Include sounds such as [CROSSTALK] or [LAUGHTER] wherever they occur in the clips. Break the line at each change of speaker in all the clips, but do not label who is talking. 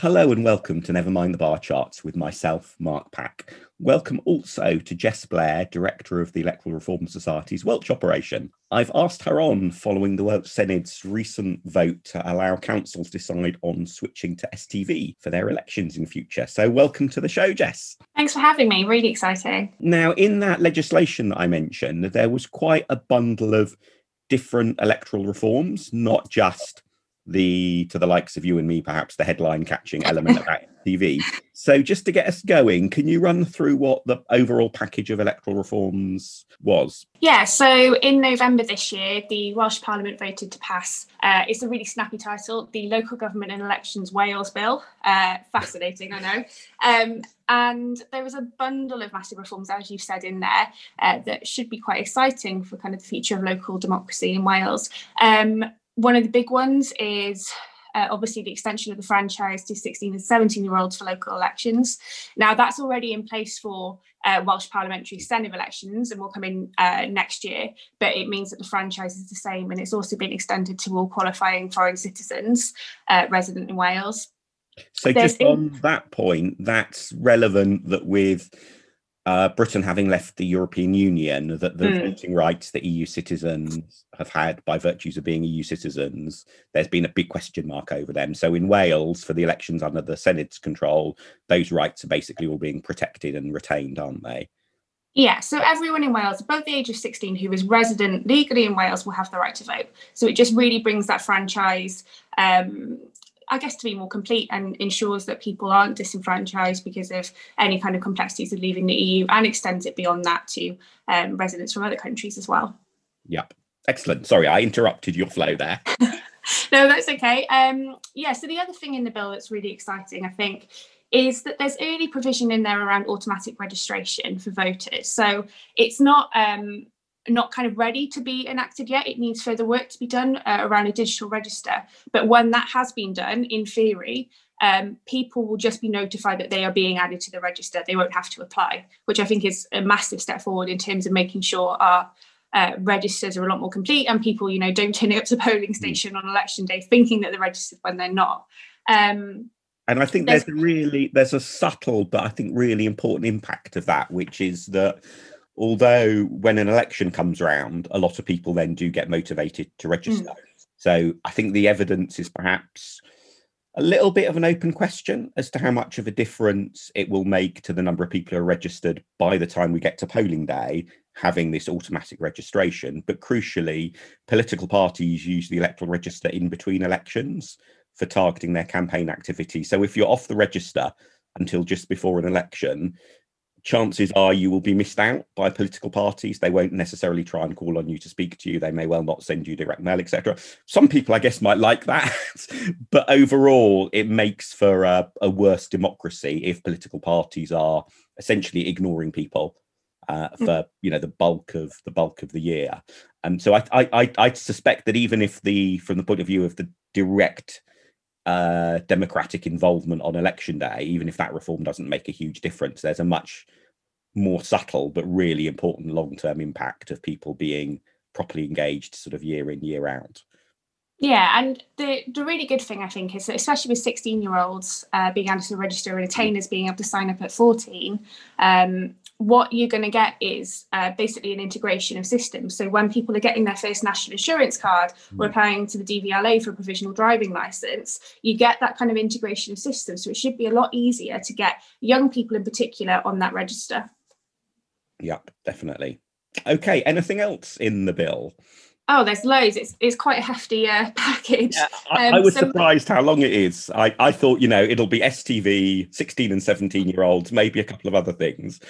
Hello and welcome to Never Mind the Bar Charts with myself, Mark Pack. Welcome also to Jess Blair, Director of the Electoral Reform Society's Welsh operation. I've asked her on following the Welsh Senedd's recent vote to allow councils decide on switching to STV for their elections in future. So, welcome to the show, Jess.
Thanks for having me. Really exciting.
Now, in that legislation that I mentioned, there was quite a bundle of different electoral reforms, not just the to the likes of you and me, perhaps the headline catching element of TV. So, just to get us going, can you run through what the overall package of electoral reforms was?
Yeah, so in November this year, the Welsh Parliament voted to pass. Uh, it's a really snappy title, the Local Government and Elections Wales Bill. Uh, fascinating, I know. Um, and there was a bundle of massive reforms, as you've said in there, uh, that should be quite exciting for kind of the future of local democracy in Wales. Um, one of the big ones is uh, obviously the extension of the franchise to 16 and 17 year olds for local elections. Now, that's already in place for uh, Welsh Parliamentary Senedd elections and will come in uh, next year, but it means that the franchise is the same and it's also been extended to all qualifying foreign citizens uh, resident in Wales.
So, There's just on that point, that's relevant that with uh, Britain having left the European Union, that the mm. voting rights that EU citizens have had by virtues of being EU citizens, there's been a big question mark over them. So in Wales, for the elections under the Senedd's control, those rights are basically all being protected and retained, aren't they?
Yeah, so everyone in Wales above the age of 16 who is resident legally in Wales will have the right to vote. So it just really brings that franchise um, I guess, to be more complete and ensures that people aren't disenfranchised because of any kind of complexities of leaving the EU and extends it beyond that to um, residents from other countries as well.
Yep. Excellent. Sorry, I interrupted your flow there. [LAUGHS]
no, that's okay. Um, yeah, so the other thing in the bill that's really exciting, I think, is that there's early provision in there around automatic registration for voters. So it's not um, not kind of ready to be enacted yet. It needs further work to be done uh, around a digital register. But when that has been done, in theory, um, people will just be notified that they are being added to the register. They won't have to apply, which I think is a massive step forward in terms of making sure our uh, registers are a lot more complete and people, you know, don't turn up to the polling hmm. station on election day thinking that they're registered when they're not. Um,
and I think there's, there's really there's a subtle but I think really important impact of that, which is that although when an election comes around, a lot of people then do get motivated to register. Mm. So I think the evidence is perhaps a little bit of an open question as to how much of a difference it will make to the number of people who are registered by the time we get to polling day having this automatic registration but crucially political parties use the electoral register in between elections for targeting their campaign activity so if you're off the register until just before an election chances are you will be missed out by political parties. They won't necessarily try and call on you to speak to you. They may well not send you direct mail, etc. Some people, I guess, might like that, [LAUGHS] but overall, it makes for a, a, worse democracy if political parties are essentially ignoring people uh, mm. for you know the bulk of the bulk of the year. And so I, I I suspect that even if the from the point of view of the direct uh, democratic involvement on election day, even if that reform doesn't make a huge difference, there's a much more subtle but really important long term impact of people being properly engaged sort of year in, year out.
Yeah, and the the really good thing I think is that especially with sixteen year olds uh, being able to register and attainers being able to sign up at fourteen, um, what you're going to get is uh, basically an integration of systems. So when people are getting their first national insurance card or mm. applying to the DVLA for a provisional driving license, you get that kind of integration of systems. So it should be a lot easier to get young people in particular on that register.
Yep, definitely. Okay, anything else in the bill?
Oh, there's loads. It's it's quite a hefty uh, [LAUGHS] package. Yeah,
I, um, I, was so... surprised how long it is. I, I thought, you know, it'll be STV, 16 and 17 year olds, maybe a couple of other things.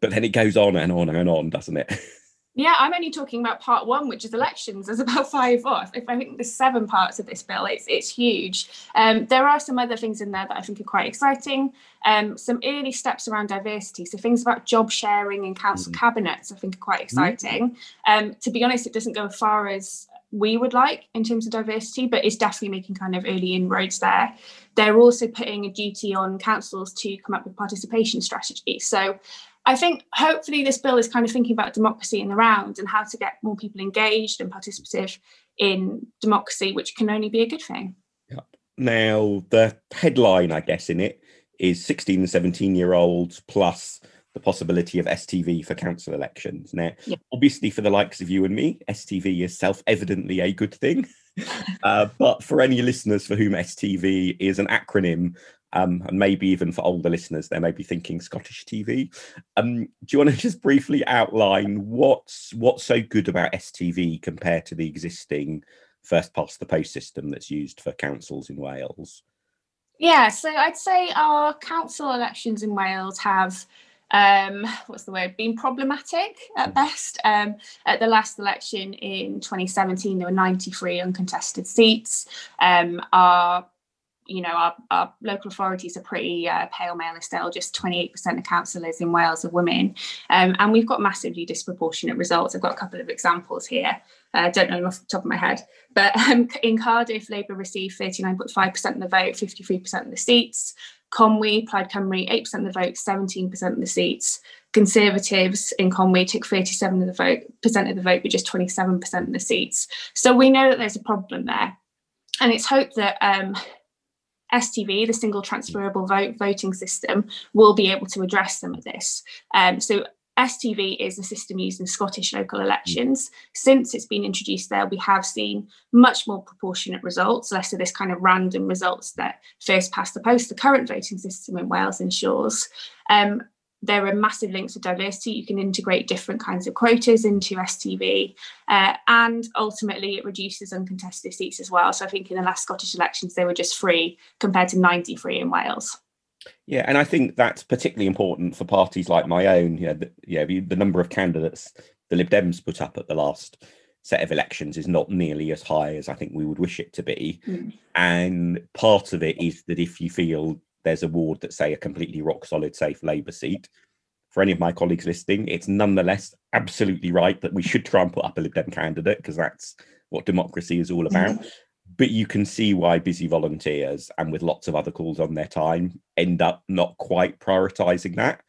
But then it goes on and on and on, doesn't it? [LAUGHS]
Yeah, I'm only talking about part one, which is elections. There's about [LAUGHS] five off. If I think there's seven parts of this bill, it's it's huge. Um, there are some other things in there that I think are quite exciting. Um, some early steps around diversity, so things about job sharing and council mm. cabinets, I think are quite exciting. Mm. Um, to be honest, it doesn't go as far as we would like in terms of diversity, but it's definitely making kind of early inroads there. They're also putting a duty on councils to come up with participation strategies. So I think hopefully this bill is kind of thinking about democracy in the round and how to get more people engaged and participative in democracy, which can only be a good thing.
Yeah. Now, the headline, I guess, in it is 16 and 17 year olds plus the possibility of STV for council elections. Now, yeah. obviously, for the likes of you and me, STV is self evidently a good thing. [LAUGHS] uh, but for any listeners for whom STV is an acronym, um, and maybe even for older listeners, they may be thinking Scottish TV. Um, do you want to [LAUGHS] just briefly outline what's what's so good about STV compared to the existing first past the post system that's used for councils in Wales?
Yeah, so I'd say our council elections in Wales have um, what's the word, been problematic at best. Um, at the last election in 2017, there were 93 uncontested seats. Um, our you know, our, our local authorities are pretty uh, pale male still, just 28% of councillors in Wales are women. Um, and we've got massively disproportionate results. I've got a couple of examples here. I uh, don't know off the top of my head. But um, [LAUGHS] in Cardiff, Labour received 39.5% of the vote, 53% of the seats. Conwy, Plaid Cymru, 8% of the vote, 17% of the seats. Conservatives in Conwy took 37 of the vote, percent of the vote, but just 27% of the seats. So we know that there's a problem there. And it's hoped that um, STV, the single transferable vote voting system, will be able to address some of this. Um, so STV is a system used in Scottish local elections. Since it's been introduced there, we have seen much more proportionate results, less of this kind of random results that first past the post the current voting system in Wales ensures. Um, there are massive links to diversity. You can integrate different kinds of quotas into STV, uh, and ultimately it reduces uncontested seats as well. So I think in the last Scottish elections they were just three compared to 93 in Wales.
Yeah, and I think that's particularly important for parties like my own. You know, the, yeah, the, the number of candidates the Lib Dems put up at the last set of elections is not nearly as high as I think we would wish it to be. Mm. And part of it is that if you feel there's a ward that say a completely rock solid safe Labour seat. For any of my colleagues listening, it's nonetheless absolutely right that we should try and put up a Lib Dem candidate because that's what democracy is all about. Mm-hmm. But you can see why busy volunteers and with lots of other calls on their time end up not quite prioritising that.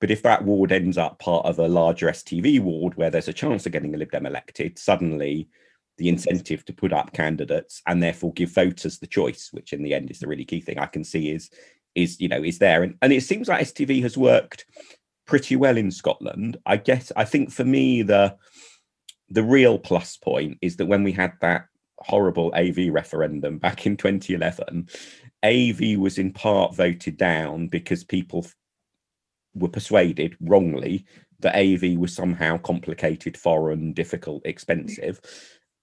But if that ward ends up part of a larger STV ward where there's a chance of getting a Lib Dem elected, suddenly the incentive to put up candidates and therefore give voters the choice, which in the end is the really key thing I can see is is you know is there and, and it seems like STV has worked pretty well in Scotland. I guess I think for me the the real plus point is that when we had that horrible AV referendum back in 2011, AV was in part voted down because people were persuaded wrongly that AV was somehow complicated, foreign, difficult, expensive.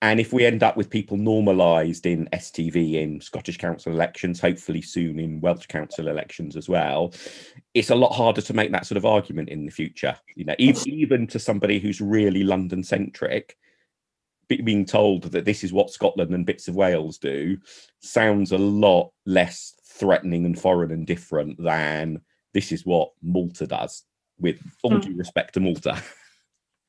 And if we end up with people normalised in STV in Scottish council elections, hopefully soon in Welsh council elections as well, it's a lot harder to make that sort of argument in the future. You know, even, even to somebody who's really London centric, being told that this is what Scotland and bits of Wales do sounds a lot less threatening and foreign and different than this is what Malta does. With all mm. due respect to Malta. [LAUGHS]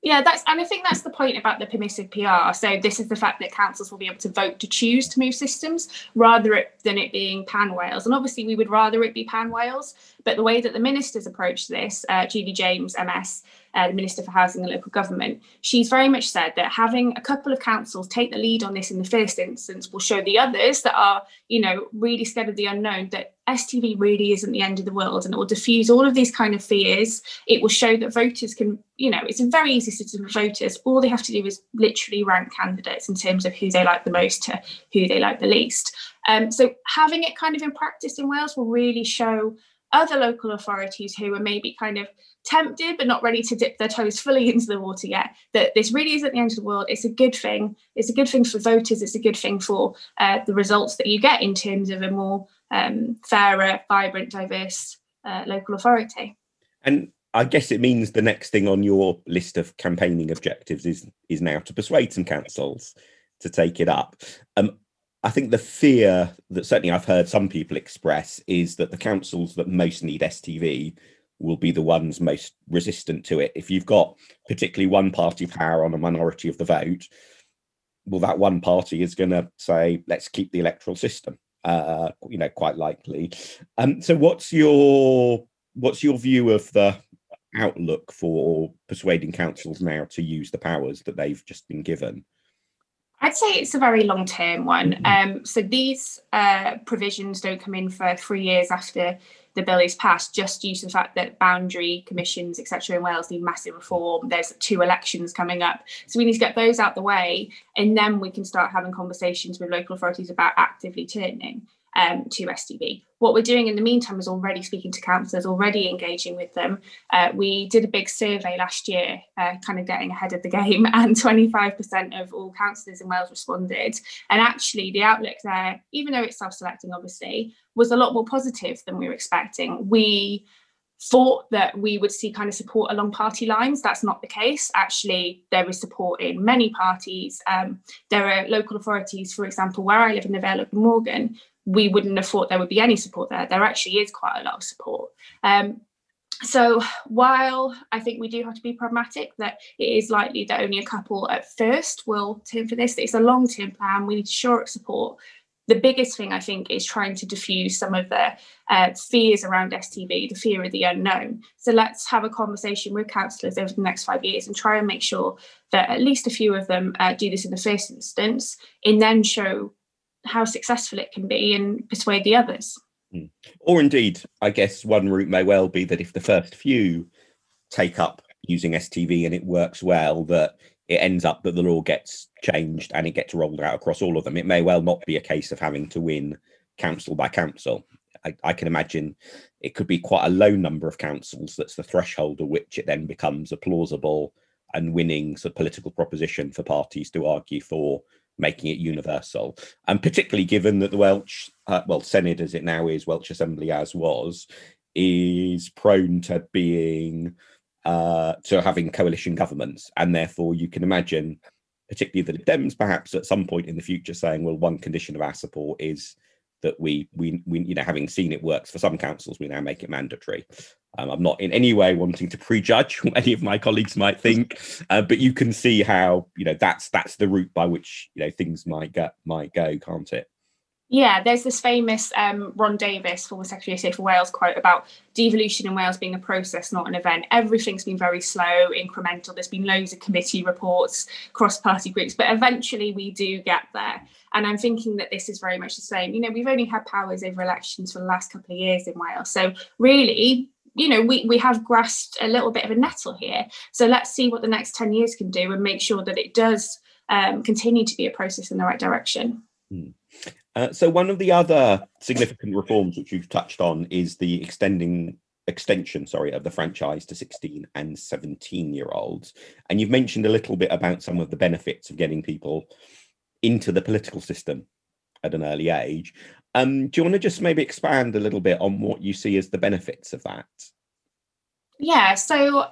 Yeah, that's and I think that's the point about the permissive PR. So this is the fact that councils will be able to vote to choose to move systems rather than it being pan Wales. And obviously, we would rather it be pan Wales. But the way that the ministers approached this, uh, Julie James, MS, uh, the Minister for Housing and Local Government, she's very much said that having a couple of councils take the lead on this in the first instance will show the others that are, you know, really scared of the unknown that STV really isn't the end of the world and it will diffuse all of these kind of fears. It will show that voters can, you know, it's a very easy system for voters. All they have to do is literally rank candidates in terms of who they like the most to who they like the least. Um, so having it kind of in practice in Wales will really show other local authorities who are maybe kind of tempted but not ready to dip their toes fully [LAUGHS] into the water yet that this really isn't the end of the world. It's a good thing. It's a good thing for voters. It's a good thing for uh, the results that you get in terms of a more um, fairer vibrant diverse uh, local authority.
And I guess it means the next thing on your list of campaigning objectives is is now to persuade some councils to take it up. Um, I think the fear that certainly I've heard some people express is that the councils that most need STV will be the ones most resistant to it. If you've got particularly one party power on a minority of the vote, well, that one party is going to say, let's keep the electoral system. Uh, you know, quite likely. Um, so, what's your what's your view of the outlook for persuading councils now to use the powers that they've just been given?
I'd say it's a very long term one. Mm-hmm. Um, so these uh, provisions don't come in for three years after the bill is passed, just due to the fact that boundary commissions, etc., in Wales need massive reform. There's two elections coming up. So we need to get those out the way, and then we can start having conversations with local authorities about actively turning um, to STV. What we're doing in the meantime is already speaking to councillors, already engaging with them. Uh, we did a big survey last year, uh, kind of getting ahead of the [LAUGHS] game, and 25% of all councillors in Wales responded. And actually, the outlook there, even though it's self selecting, obviously, was a lot more positive than we were expecting. We thought that we would see kind of support along party lines. That's not the case. Actually, there is support in many parties. Um, there are local authorities, for example, where I live in the Vale of Glamorgan, we wouldn't have thought there would be any support there. There actually is quite a lot of support. Um, so while I think we do have to be pragmatic, that it is likely that only a couple at first will turn for this, it's a long term plan. We need to support. The biggest thing I think is trying to diffuse some of the uh, fears around STV, the fear of the unknown. So let's have a conversation with councillors over the next five years and try and make sure that at least a few of them uh, do this in the first instance, and then show how successful it can be and persuade the others.
Hmm. Or indeed, I guess one route may well be that if the first few take up using STV and it works well, that it ends up that the law gets changed and it gets rolled out across all of them. It may well not be a case of having to win council by council. I, I can imagine it could be quite a low number of councils that's the threshold at which it then becomes a plausible and winning sort of political proposition for parties to argue for making it universal. And particularly given that the Welsh, uh, well, Senedd as it now is, Welsh Assembly as was, is prone to being uh, to having coalition governments, and therefore you can imagine, particularly the Dems, perhaps at some point in the future, saying, "Well, one condition of our support is that we we we you know having seen it works for some councils, we now make it mandatory." Um, I'm not in any way wanting to prejudge [LAUGHS] what any of my colleagues might think, uh, but you can see how you know that's that's the route by which you know things might get might go, can't it?
Yeah, there's this famous um, Ron Davies, former Secretary of State for Wales, quote about devolution in Wales being a process, not an event. Everything's been very slow, incremental. There's been loads of committee reports, cross party groups, but eventually we do get there. And I'm thinking that this is very much the same. You know, we've only had powers over elections for the last couple of years in Wales. So, really, you know, we, we have grasped a little bit of a nettle here. So let's see what the next 10 years can do and make sure that it does um, continue to be a process in the right direction.
Mm. Uh, so one of the other significant reforms which you've touched on is the extending extension sorry of the franchise to 16 and 17 year olds and you've mentioned a little bit about some of the benefits of getting people into the political system at an early age um, do you want to just maybe expand a little bit on what you see as the benefits of that?
Yeah, so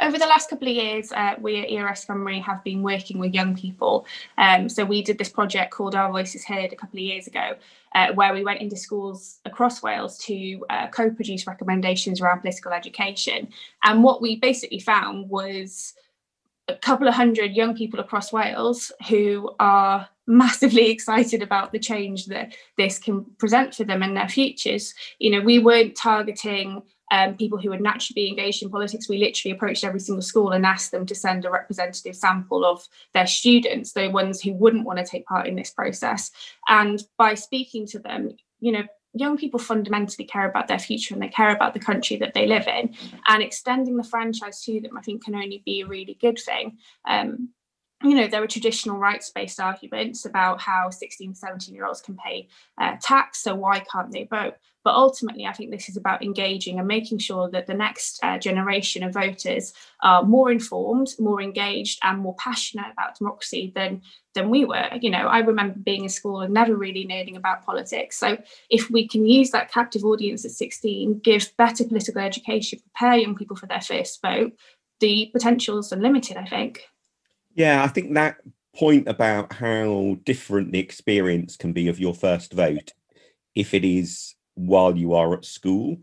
over the last couple of years, uh, we at ERS Cymru have been working with young people. Um, so we did this project called Our Voices Heard a couple of years ago, uh, where we went into schools across Wales to uh, co-produce recommendations around political education. And what we basically found was a couple of hundred young people across Wales who are massively [LAUGHS] excited about the change that this can present for them and their futures. You know, we weren't targeting um, people who would naturally be engaged in politics. We literally approached every single school and asked them to send a representative sample of their students, the ones who wouldn't want to take part in this process. And by speaking to them, you know, young people fundamentally care about their future and they care about the country that they live in. And extending the franchise to them, I think, can only be a really good thing. Um, you know, there are traditional rights based arguments about how 16, 17 year olds can pay uh, tax, so why can't they vote? But ultimately, I think this is about engaging and making sure that the next uh, generation of voters are more informed, more engaged, and more passionate about democracy than, than we were. You know, I remember being in school and never really knowing about politics. So, if we can use that captive audience at 16, give better political education, prepare young people for their first vote, the potential is unlimited, I think.
Yeah, I think that point about how different the experience can be of your first vote if it is while you are at school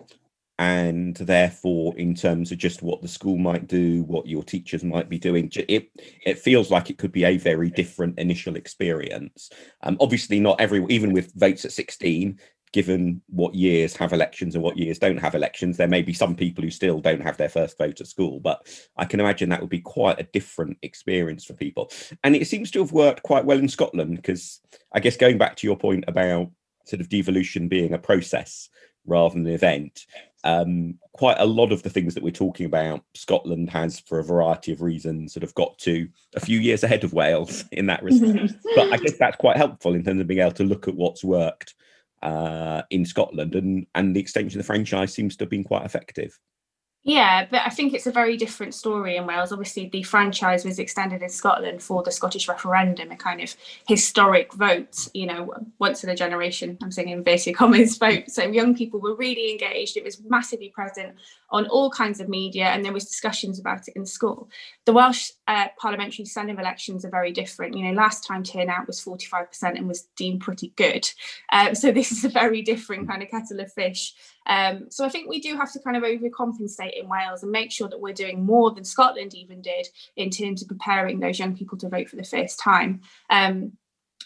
and therefore in terms of just what the school might do what your teachers might be doing it it feels like it could be a very different initial experience. Um, obviously not every even with votes at 16 given what years have elections and what years don't have elections. There may be some people who still don't have their first vote at school, but I can imagine that would be quite a different experience for people. And it seems to have worked quite well in Scotland because I guess going back to your point about sort of devolution being a process rather than an event, um, quite a lot of the things that we're talking about, Scotland has, for a variety of reasons, sort of got to a few years ahead of Wales [LAUGHS] in that respect. [LAUGHS] but I guess that's quite helpful in terms of being able to look at what's worked uh, in Scotland, and and the extension of the franchise seems to have been quite effective.
Yeah, but I think it's a very different story in Wales. Obviously, the franchise was extended in Scotland for the Scottish referendum, a kind of historic vote, you know, once in a generation, I'm saying inverted commas vote. So young people were really engaged. It was massively present on all kinds of media, and there was discussions about it in school. The Welsh uh, parliamentary standing elections are very different. You know, last time turnout was 45% and was deemed pretty good. Um, so this is a very different kind of kettle of fish. Um, so I think we do have to kind of overcompensate in Wales and make sure that we're doing more than Scotland even did in terms of preparing those young people to vote for the first time. Um,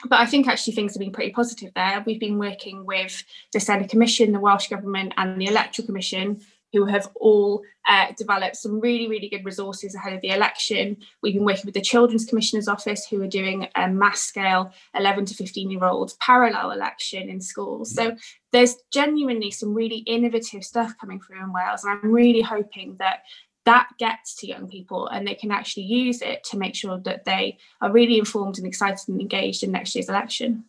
but I think actually things have been pretty positive there. We've been working with the Senedd Commission, the Welsh Government, and the Electoral Commission who have all uh, developed some really, really good resources ahead of the election. We've been working with the Children's Commissioner's Office, who are doing a mass scale 11 to 15 year olds parallel election in schools. So there's genuinely some really innovative stuff coming through in Wales. And I'm really hoping that that gets to young people and they can actually use it to make sure that they are really informed and excited and engaged in next year's election.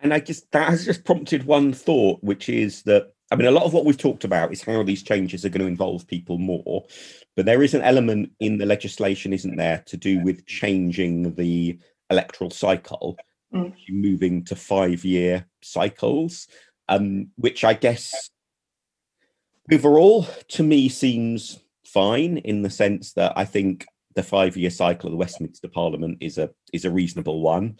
And I guess that has just prompted one thought, which is that I mean, a lot of what we've talked about is how these changes are going to involve people more, but there is an element in the legislation, isn't there, to do with changing the electoral cycle, mm. moving to five-year cycles, um, which I guess overall to me seems fine in the sense that I think the five-year cycle of the Westminster Parliament is a is a reasonable one,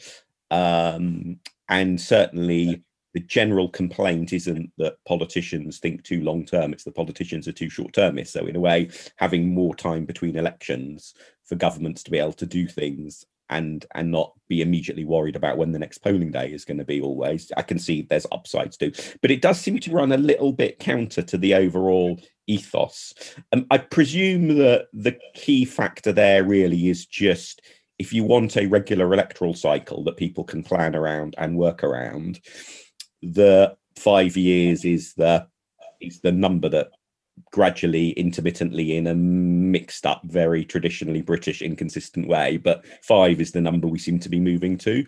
um, and certainly the general complaint isn't that politicians think too long term, it's the politicians are too short termist. So, in a way, having more time between elections for governments to be able to do things and and not be immediately worried about when the next polling day is going to be always i can see there's upsides too but it does seem to run a little bit counter to the overall ethos um, i presume that the key factor there really is just if you want a regular electoral cycle that people can plan around and work around the five years is the is the number that gradually intermittently in a mixed up very traditionally british inconsistent way but five is the number we seem to be moving to.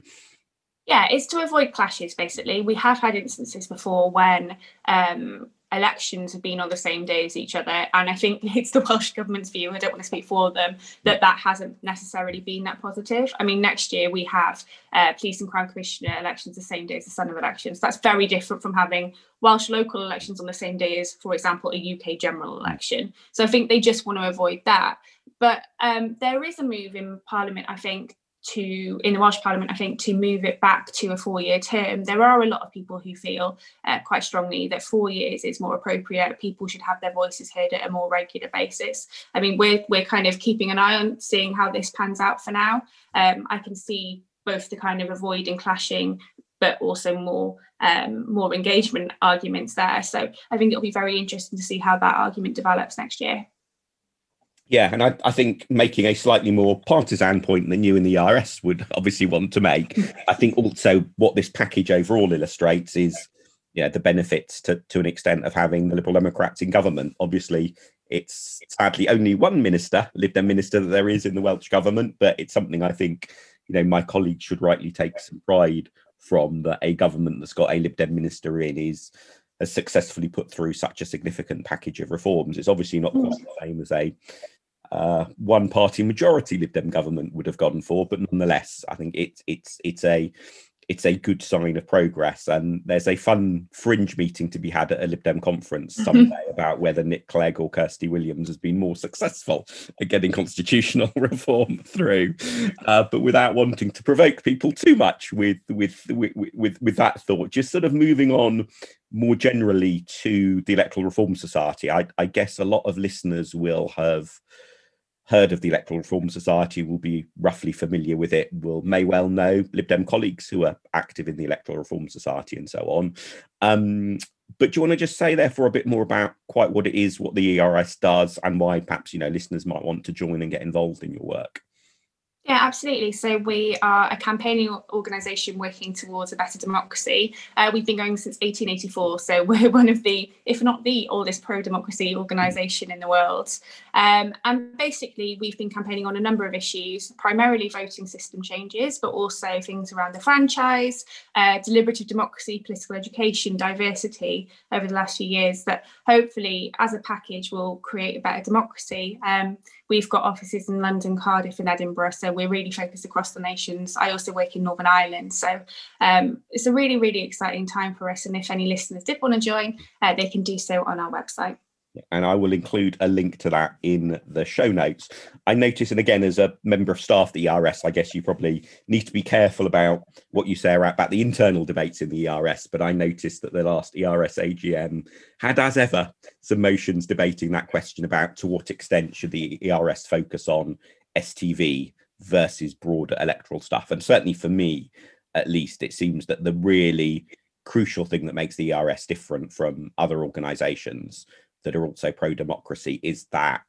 Yeah it's to avoid clashes basically. We have had instances before when um, elections have been on the same day as each other. And I think [LAUGHS] it's the Welsh Government's view, I don't want to speak for them, that that hasn't necessarily been that positive. I mean, next year we have uh, Police and Crime Commissioner elections the same day as the Senedd elections. That's very different from having Welsh local elections on the same day as, for example, a UK general election. So I think they just want to avoid that. But um, there is a move in Parliament, I think, to in the Welsh Parliament, I think, to move it back to a four-year term. There are a lot of people who feel uh, quite strongly that four years is more appropriate. People should have their voices heard at a more regular basis. I mean, we're we're kind of keeping an eye on seeing how this pans out for now. Um, I can see both the kind of avoiding clashing, but also more um, more engagement arguments there. So I think it'll be very interesting to see how that argument develops next year.
Yeah, and I, I, think making a slightly more partisan point than you and the ERS would obviously want to make. I think also what this package overall illustrates is yeah, the benefits to, to an extent of having the Liberal Democrats in government. Obviously, it's sadly only one minister, Lib Dem minister, that there is in the Welsh government, but it's something I think you know my colleagues should rightly take some pride from that a government that's got a Lib Dem minister in is has successfully put through such a significant package of reforms. It's obviously not quite mm. the same as a uh, one party majority Lib Dem government would have gone for, but nonetheless, I think it's it's it's a it's a good sign of progress. And there's a fun fringe meeting to be had at a Lib Dem conference someday about whether Nick Clegg or Kirsty Williams has been more successful at getting constitutional [LAUGHS] reform through. Uh, but without wanting to provoke people too much with, with with with with that thought, just sort of moving on more generally to the Electoral Reform Society. I, I guess a lot of listeners will have heard of the Electoral Reform Society will be roughly familiar with it, will may well know Lib Dem colleagues who are active in the Electoral Reform Society and so on. Um, but do you want to just say therefore a bit more about quite what it is, what the ERS does, and why perhaps you know listeners might want to join and get involved in your work?
Yeah, absolutely. So we are a campaigning organisation working towards a better democracy. Uh, we've been going since 1884, so [LAUGHS] we're one of the, if not the oldest pro-democracy organisation in the world. Um, and basically, we've been campaigning on a number of issues, primarily voting system changes, but also things around the franchise, uh, deliberative democracy, political education, diversity over the last few years. That hopefully, as a package, will create a better democracy. Um, we've got offices in London, Cardiff, and Edinburgh, so we're really focused across the nations. I also work in Northern Ireland, so um, it's a really, really exciting time for us. And if any listeners did want to join, uh, they can do so on our website
and I will include a link to that in the show notes. I notice, and again, as a member of staff at the ERS, I guess you probably need to be careful about what you say about the internal debates in the ERS. But I noticed that the last ERS AGM had, as ever, some motions debating that question about to what extent should the ERS focus on STV versus broader electoral stuff. And certainly for me, at least, it seems that the really crucial thing that makes the ERS different from other organizations that are also pro democracy is that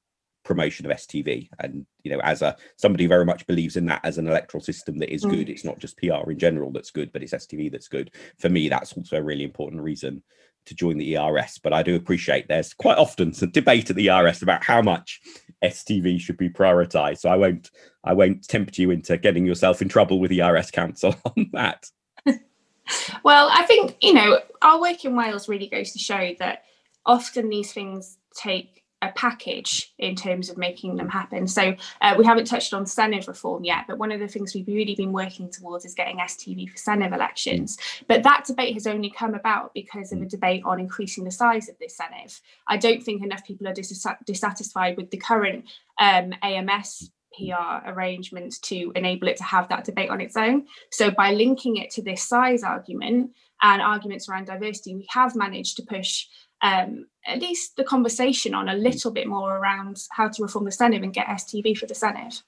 promotion of STV. And you know, as a somebody who very much believes in that as an electoral system that is mm. good, it's not just PR in general that's good, but it's STV that's good. For me, that's also a really important reason to join the ERS. But I do appreciate there's quite often some debate at the ERS about how much STV should be prioritized. So I won't I won't tempt you into getting yourself in trouble with the ERS Council [LAUGHS] on that. [LAUGHS]
well, I think, you know, our work in Wales really goes to show that often these things take a package in terms of making them happen. So uh, we haven't touched on Senedd reform yet, but one of the things we've really been working towards is getting STV for Senedd elections. But that debate has only come about because of a debate on increasing the size of the Senedd. I don't think enough people are dis- dissatisfied with the current um, AMS PR arrangements to enable it to have that debate on its own. So by linking it to this size argument and arguments around diversity, we have managed to push um, at least the conversation on a little bit more around how to reform the Senedd and get STV for the Senedd.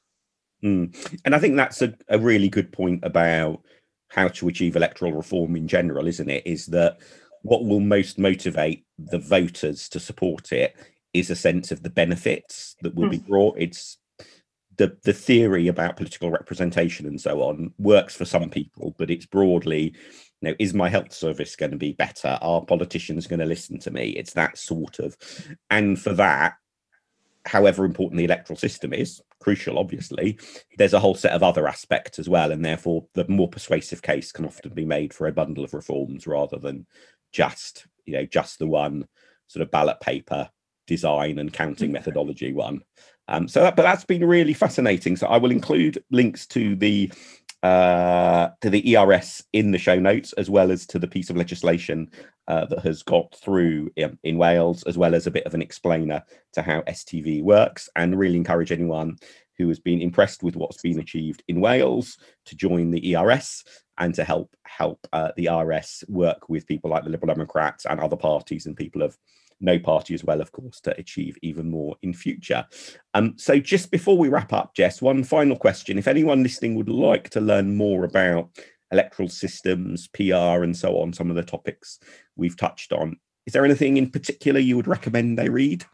Mm. And I think that's a, a really good point about how to achieve electoral reform in general, isn't it? Is that what will most motivate the voters to support it is a sense of the benefits that will mm. be brought. It's the the theory about political representation and so on works for some people, but it's broadly you know, is my health service going to be better? Are politicians going to listen to me? It's that sort of, and for that, however important the electoral system is, crucial, obviously, there's a whole set of other aspects as well. And therefore, the more persuasive case can often be made for a bundle of reforms rather than just, you know, just the one sort of ballot paper design and counting mm. methodology one. Um, so, that, but that's been really fascinating. So, I will include links to the uh, to the ERS in the show notes, as well as to the piece of legislation uh, that has got through in, in, Wales, as well as a bit of an explainer to how STV works, and really encourage anyone who has been impressed with what's been achieved in Wales to join the ERS and to help help uh, the ERS work with people like the Liberal Democrats and other parties and people of no party as well, of course, to achieve even more in future. Um, so just before we wrap up, Jess, one final question. If anyone listening would like to learn more about electoral systems, PR, and so on, some of the topics we've touched on, is there anything in particular you would recommend they read?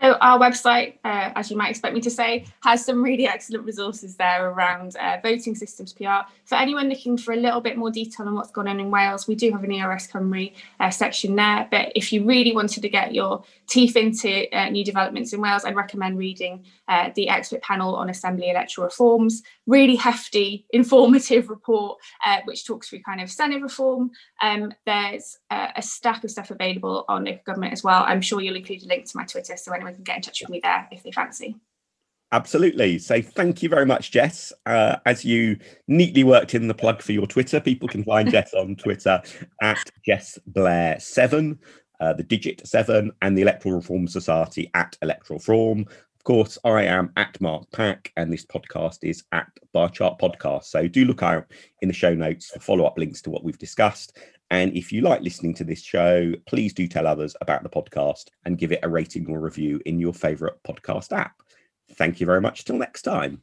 So our website, uh, as you might expect me to say, has some really excellent resources there around uh, voting systems PR. For anyone looking for a little bit more detail on what's gone on in Wales, we do have an ERS Cymru uh, section there. But if you really wanted to get your teeth into uh, new developments in Wales, I'd recommend reading uh, the expert panel on Assembly electoral reforms. Really hefty, informative [LAUGHS] report uh, which talks through kind of Senedd reform. Um, there's a stack of stuff available on local government as well. I'm sure you'll include a link to my Twitter so anyone can get in touch with me there if they fancy.
Absolutely. So thank you very much, Jess. Uh, as you neatly worked in the plug for your Twitter, people can find Jess on Twitter at Jess Blair Seven, uh, the digit seven, and the Electoral Reform Society at Electoral Reform. Of course, I am at Mark Pack, and this podcast is at Bar Chart Podcast. So do look out in the show notes for follow up links to what we've discussed. And if you like listening to this show, please do tell others about the podcast and give it a rating or review in your favorite podcast app. thank you very much. Till next time.